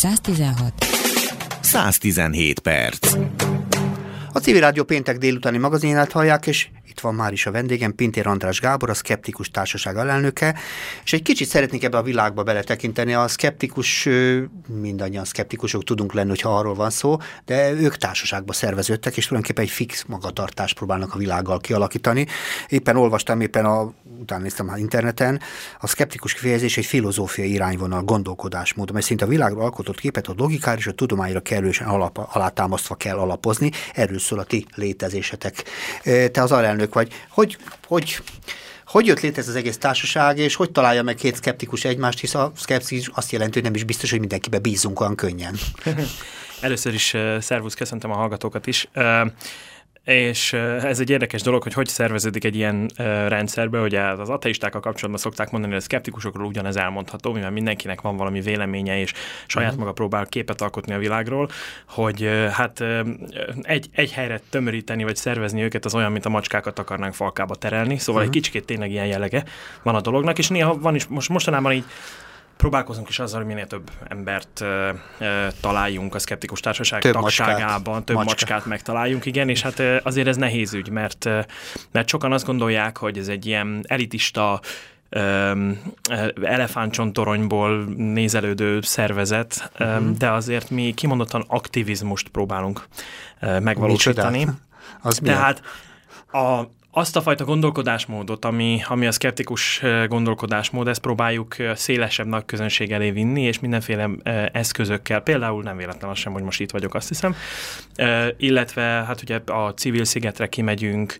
116 117 perc. A Civil Rádió péntek délutáni magazinját hallják, és itt van már is a vendégem, Pintér András Gábor, a Skeptikus Társaság alelnöke, és egy kicsit szeretnék ebbe a világba beletekinteni. A skeptikus, mindannyian skeptikusok tudunk lenni, hogyha arról van szó, de ők társaságba szerveződtek, és tulajdonképpen egy fix magatartást próbálnak a világgal kialakítani. Éppen olvastam, éppen a, utána néztem a interneten, a skeptikus kifejezés egy filozófiai irányvonal, gondolkodásmód, mert szinte a világra alkotott képet a logikára és a tudományra kellősen alap, alátámasztva kell alapozni. Erről szól a ti létezésetek. Te az alelnök elnök vagy. Hogy, hogy, hogy jött létre ez az egész társaság, és hogy találja meg két szkeptikus egymást, hisz a szkeptikus azt jelenti, hogy nem is biztos, hogy mindenkibe bízunk olyan könnyen. Először is szervusz, köszöntöm a hallgatókat is. És ez egy érdekes dolog, hogy hogy szerveződik egy ilyen rendszerbe, hogy az ateistákkal kapcsolatban szokták mondani, hogy a szkeptikusokról ugyanez elmondható, mivel mindenkinek van valami véleménye, és saját mhm. maga próbál képet alkotni a világról, hogy hát egy, egy helyre tömöríteni, vagy szervezni őket az olyan, mint a macskákat akarnánk falkába terelni, szóval uh-huh. egy mhm. kicsikét tényleg ilyen jellege van a dolognak, és néha van is, most mostanában így próbálkozunk is azzal, hogy minél több embert e, találjunk a szkeptikus társaság több tagságában, macskát. több Macska. macskát megtaláljunk, igen, és hát azért ez nehéz ügy, mert, mert sokan azt gondolják, hogy ez egy ilyen elitista elefántcsontoronyból nézelődő szervezet, uh-huh. de azért mi kimondottan aktivizmust próbálunk megvalósítani. Micsoda? Az Tehát a, azt a fajta gondolkodásmódot, ami, ami a szkeptikus gondolkodásmód, ezt próbáljuk szélesebb nagy közönség elé vinni, és mindenféle eszközökkel, például nem véletlen az sem, hogy most itt vagyok, azt hiszem, illetve hát ugye a civil szigetre kimegyünk,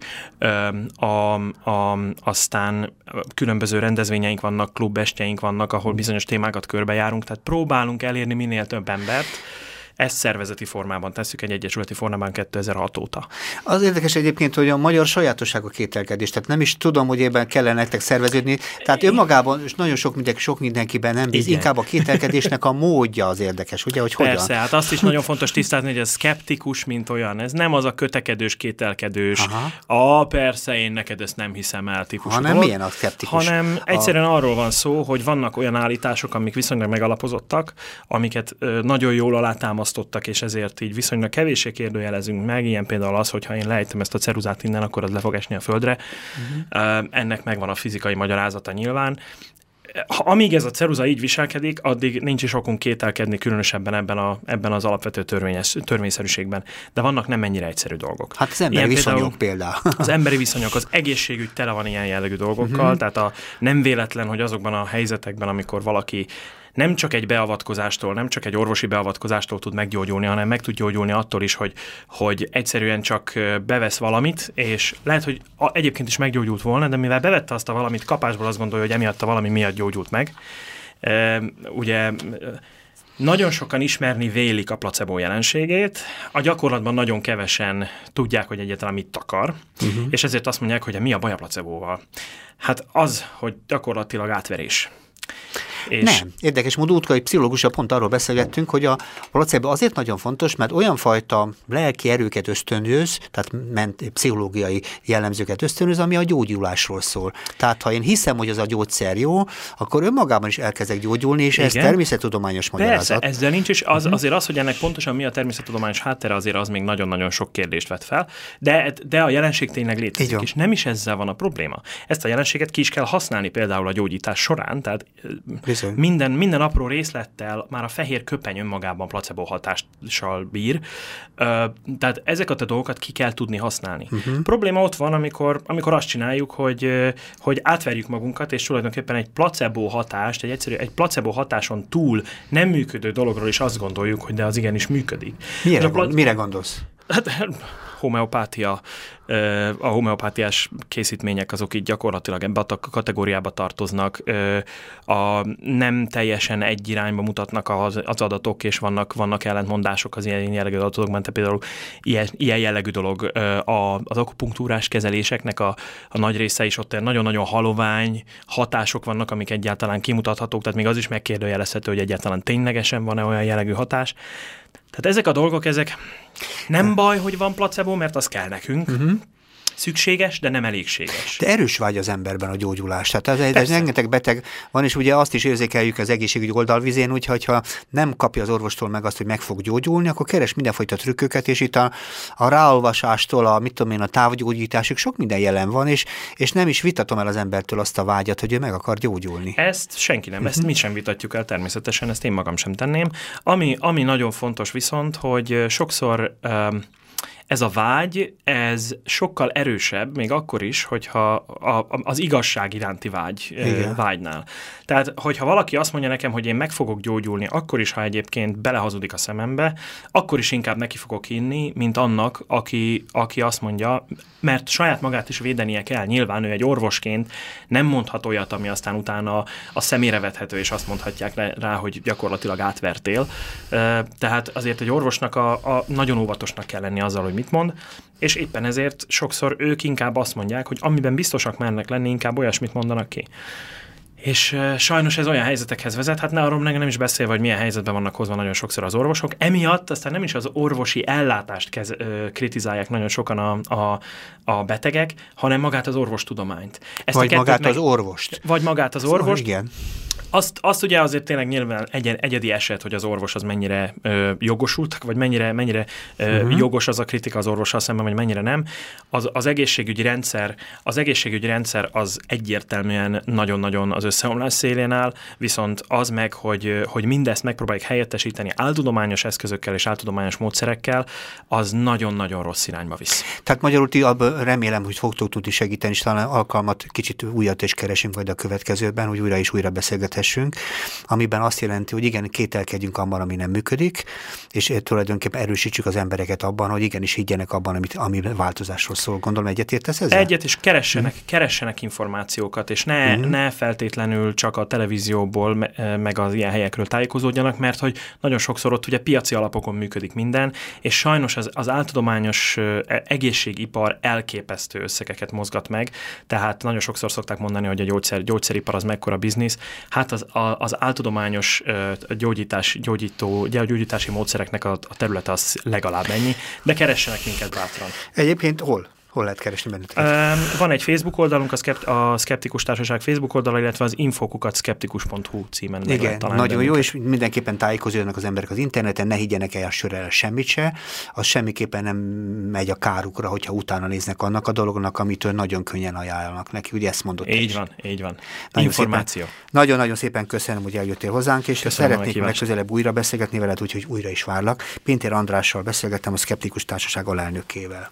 a, a, aztán különböző rendezvényeink vannak, klubestjeink vannak, ahol bizonyos témákat körbejárunk, tehát próbálunk elérni minél több embert, ezt szervezeti formában tesszük, egy egyesületi formában 2006 óta. Az érdekes egyébként, hogy a magyar sajátosság a kételkedés, tehát nem is tudom, hogy ebben kellene nektek szerveződni. Tehát önmagában és nagyon sok mindenki, sok mindenkiben nem bíz, Igen. inkább a kételkedésnek a módja az érdekes, ugye, hogy hogyan? Persze, hát azt is nagyon fontos tisztázni, hogy ez szkeptikus, mint olyan. Ez nem az a kötekedős, kételkedős, Aha. a persze, én neked ezt nem hiszem el típusú Hanem dolog, milyen a szkeptikus? Hanem egyszerűen a... arról van szó, hogy vannak olyan állítások, amik viszonylag megalapozottak, amiket nagyon jól alátámasztanak választottak, és ezért így viszonylag kevéssé kérdőjelezünk meg, ilyen például az, hogy ha én lejtem ezt a ceruzát innen, akkor az le fog esni a földre. Uh-huh. Ennek megvan a fizikai magyarázata nyilván. Ha, amíg ez a ceruza így viselkedik, addig nincs is okunk kételkedni különösebben ebben, a, ebben az alapvető törvényes, törvényszerűségben. De vannak nem ennyire egyszerű dolgok. Hát az emberi ilyen viszonyok például. Az emberi viszonyok, az egészségügy tele van ilyen jellegű dolgokkal, uh-huh. tehát a, nem véletlen, hogy azokban a helyzetekben, amikor valaki nem csak egy beavatkozástól, nem csak egy orvosi beavatkozástól tud meggyógyulni, hanem meg tud gyógyulni attól is, hogy, hogy egyszerűen csak bevesz valamit, és lehet, hogy egyébként is meggyógyult volna, de mivel bevette azt a valamit, kapásból azt gondolja, hogy emiatt a valami miatt gyógyult meg. Ugye nagyon sokan ismerni vélik a placebo jelenségét, a gyakorlatban nagyon kevesen tudják, hogy egyáltalán mit akar, uh-huh. és ezért azt mondják, hogy mi a baj a placebóval. Hát az, hogy gyakorlatilag átverés. És... Nem. Érdekes módon útkai pszichológussal pont arról beszélgettünk, hogy a placebo azért nagyon fontos, mert olyan fajta lelki erőket ösztönöz, tehát ment, pszichológiai jellemzőket ösztönöz, ami a gyógyulásról szól. Tehát ha én hiszem, hogy az a gyógyszer jó, akkor önmagában is elkezdek gyógyulni, és Igen. ez természettudományos magyarázat. Persze, ezzel nincs, és az, mhm. azért az, hogy ennek pontosan mi a természettudományos háttere, azért az még nagyon-nagyon sok kérdést vet fel, de, de a jelenség tényleg létezik, és nem is ezzel van a probléma. Ezt a jelenséget ki is kell használni például a gyógyítás során, tehát Bizony. Minden, minden apró részlettel már a fehér köpeny önmagában placebo hatással bír, tehát ezeket a dolgokat ki kell tudni használni. Uh-huh. Probléma ott van, amikor, amikor azt csináljuk, hogy, hogy átverjük magunkat, és tulajdonképpen egy placebo hatást, egy egyszerű, egy placebo hatáson túl nem működő dologról is azt gondoljuk, hogy de az igenis működik. Mire, pla- mire gondolsz? Hát homeopátia, a homeopátiás készítmények azok így gyakorlatilag ebbe a kategóriába tartoznak. A nem teljesen egy irányba mutatnak az, adatok, és vannak, vannak ellentmondások az ilyen jellegű adatokban, tehát például ilyen, ilyen jellegű dolog az akupunktúrás kezeléseknek a, a nagy része is ott nagyon-nagyon halovány hatások vannak, amik egyáltalán kimutathatók, tehát még az is megkérdőjelezhető, hogy egyáltalán ténylegesen van-e olyan jellegű hatás. Tehát ezek a dolgok, ezek nem baj, hogy van placebo, mert az kell nekünk. Uh-huh. szükséges, de nem elégséges. De erős vágy az emberben a gyógyulás. Tehát ez, ez rengeteg beteg van, és ugye azt is érzékeljük az egészségügyi oldalvizén, úgy, hogyha nem kapja az orvostól meg azt, hogy meg fog gyógyulni, akkor keres mindenfajta trükköket, és itt a, a ráolvasástól, a mit tudom én, a távgyógyításig sok minden jelen van, és, és nem is vitatom el az embertől azt a vágyat, hogy ő meg akar gyógyulni. Ezt senki nem, ezt uh-huh. mi sem vitatjuk el természetesen, ezt én magam sem tenném. Ami, ami nagyon fontos viszont, hogy sokszor um, ez a vágy, ez sokkal erősebb, még akkor is, hogyha a, az igazság iránti vágy Igen. vágynál. Tehát, hogyha valaki azt mondja nekem, hogy én meg fogok gyógyulni, akkor is, ha egyébként belehazudik a szemembe, akkor is inkább neki fogok inni, mint annak, aki, aki azt mondja, mert saját magát is védenie kell. Nyilván ő egy orvosként nem mondhat olyat, ami aztán utána a szemére vethető, és azt mondhatják rá, hogy gyakorlatilag átvertél. Tehát azért egy orvosnak a, a nagyon óvatosnak kell lenni azzal, hogy mit mond, és éppen ezért sokszor ők inkább azt mondják, hogy amiben biztosak mernek lenni, inkább olyasmit mondanak ki. És sajnos ez olyan helyzetekhez vezet, hát ne arról nem is beszél, hogy milyen helyzetben vannak hozva nagyon sokszor az orvosok. Emiatt aztán nem is az orvosi ellátást kez, uh, kritizálják nagyon sokan a, a, a betegek, hanem magát az orvostudományt. Ezt vagy magát meg, az orvost. Vagy magát az orvost. Szóval igen. Azt, azt ugye azért tényleg nyilván egy, egyedi eset, hogy az orvos az mennyire ö, jogosult, vagy mennyire, mennyire ö, uh-huh. jogos az a kritika az orvossal szemben, vagy mennyire nem. Az, az egészségügyi rendszer, az egészségügyi rendszer az egyértelműen nagyon-nagyon az összeomlás szélén áll, viszont az meg, hogy, hogy mindezt megpróbáljuk helyettesíteni áltudományos eszközökkel és áltudományos módszerekkel, az nagyon-nagyon rossz irányba visz. Tehát magyarul ti abban remélem, hogy fogtok tudni segíteni, és talán alkalmat kicsit újat is keresünk majd a következőben, hogy újra és újra beszélgethetünk működhessünk, amiben azt jelenti, hogy igen, kételkedjünk abban, ami nem működik, és tulajdonképpen erősítsük az embereket abban, hogy igenis higgyenek abban, amit, ami változásról szól. Gondolom egyetértesz ezzel? Egyet, és keressenek, mm. keressenek információkat, és ne, mm. ne feltétlenül csak a televízióból, meg az ilyen helyekről tájékozódjanak, mert hogy nagyon sokszor ott ugye piaci alapokon működik minden, és sajnos az, az áltudományos e, egészségipar elképesztő összegeket mozgat meg, tehát nagyon sokszor szokták mondani, hogy a gyógyszer, gyógyszeripar az mekkora biznisz. Hát az, az áltudományos gyógyítás, gyógyító, gyógyítási módszereknek a, a területe az legalább ennyi, de keressenek minket bátran. Egyébként hol? Hol lehet keresni benneteket? Van egy Facebook oldalunk, a, Skept, a Skeptikus Társaság Facebook oldala, illetve az infokukat skeptikus.hu címen. Igen, nagyon bennünket. jó, és mindenképpen tájékozódnak az emberek az interneten, ne higgyenek el sörrel semmit se, az semmiképpen nem megy a kárukra, hogyha utána néznek annak a dolognak, amitől nagyon könnyen ajánlanak neki. Ugye ezt mondott Így is. van, így van. Nagyon Információ. Nagyon-nagyon szépen köszönöm, hogy eljöttél hozzánk, és köszönöm szeretnék legközelebb újra beszélgetni veled, úgyhogy újra is várlak. Pintér Andrással beszélgettem a Skeptikus Társaság alelnökével.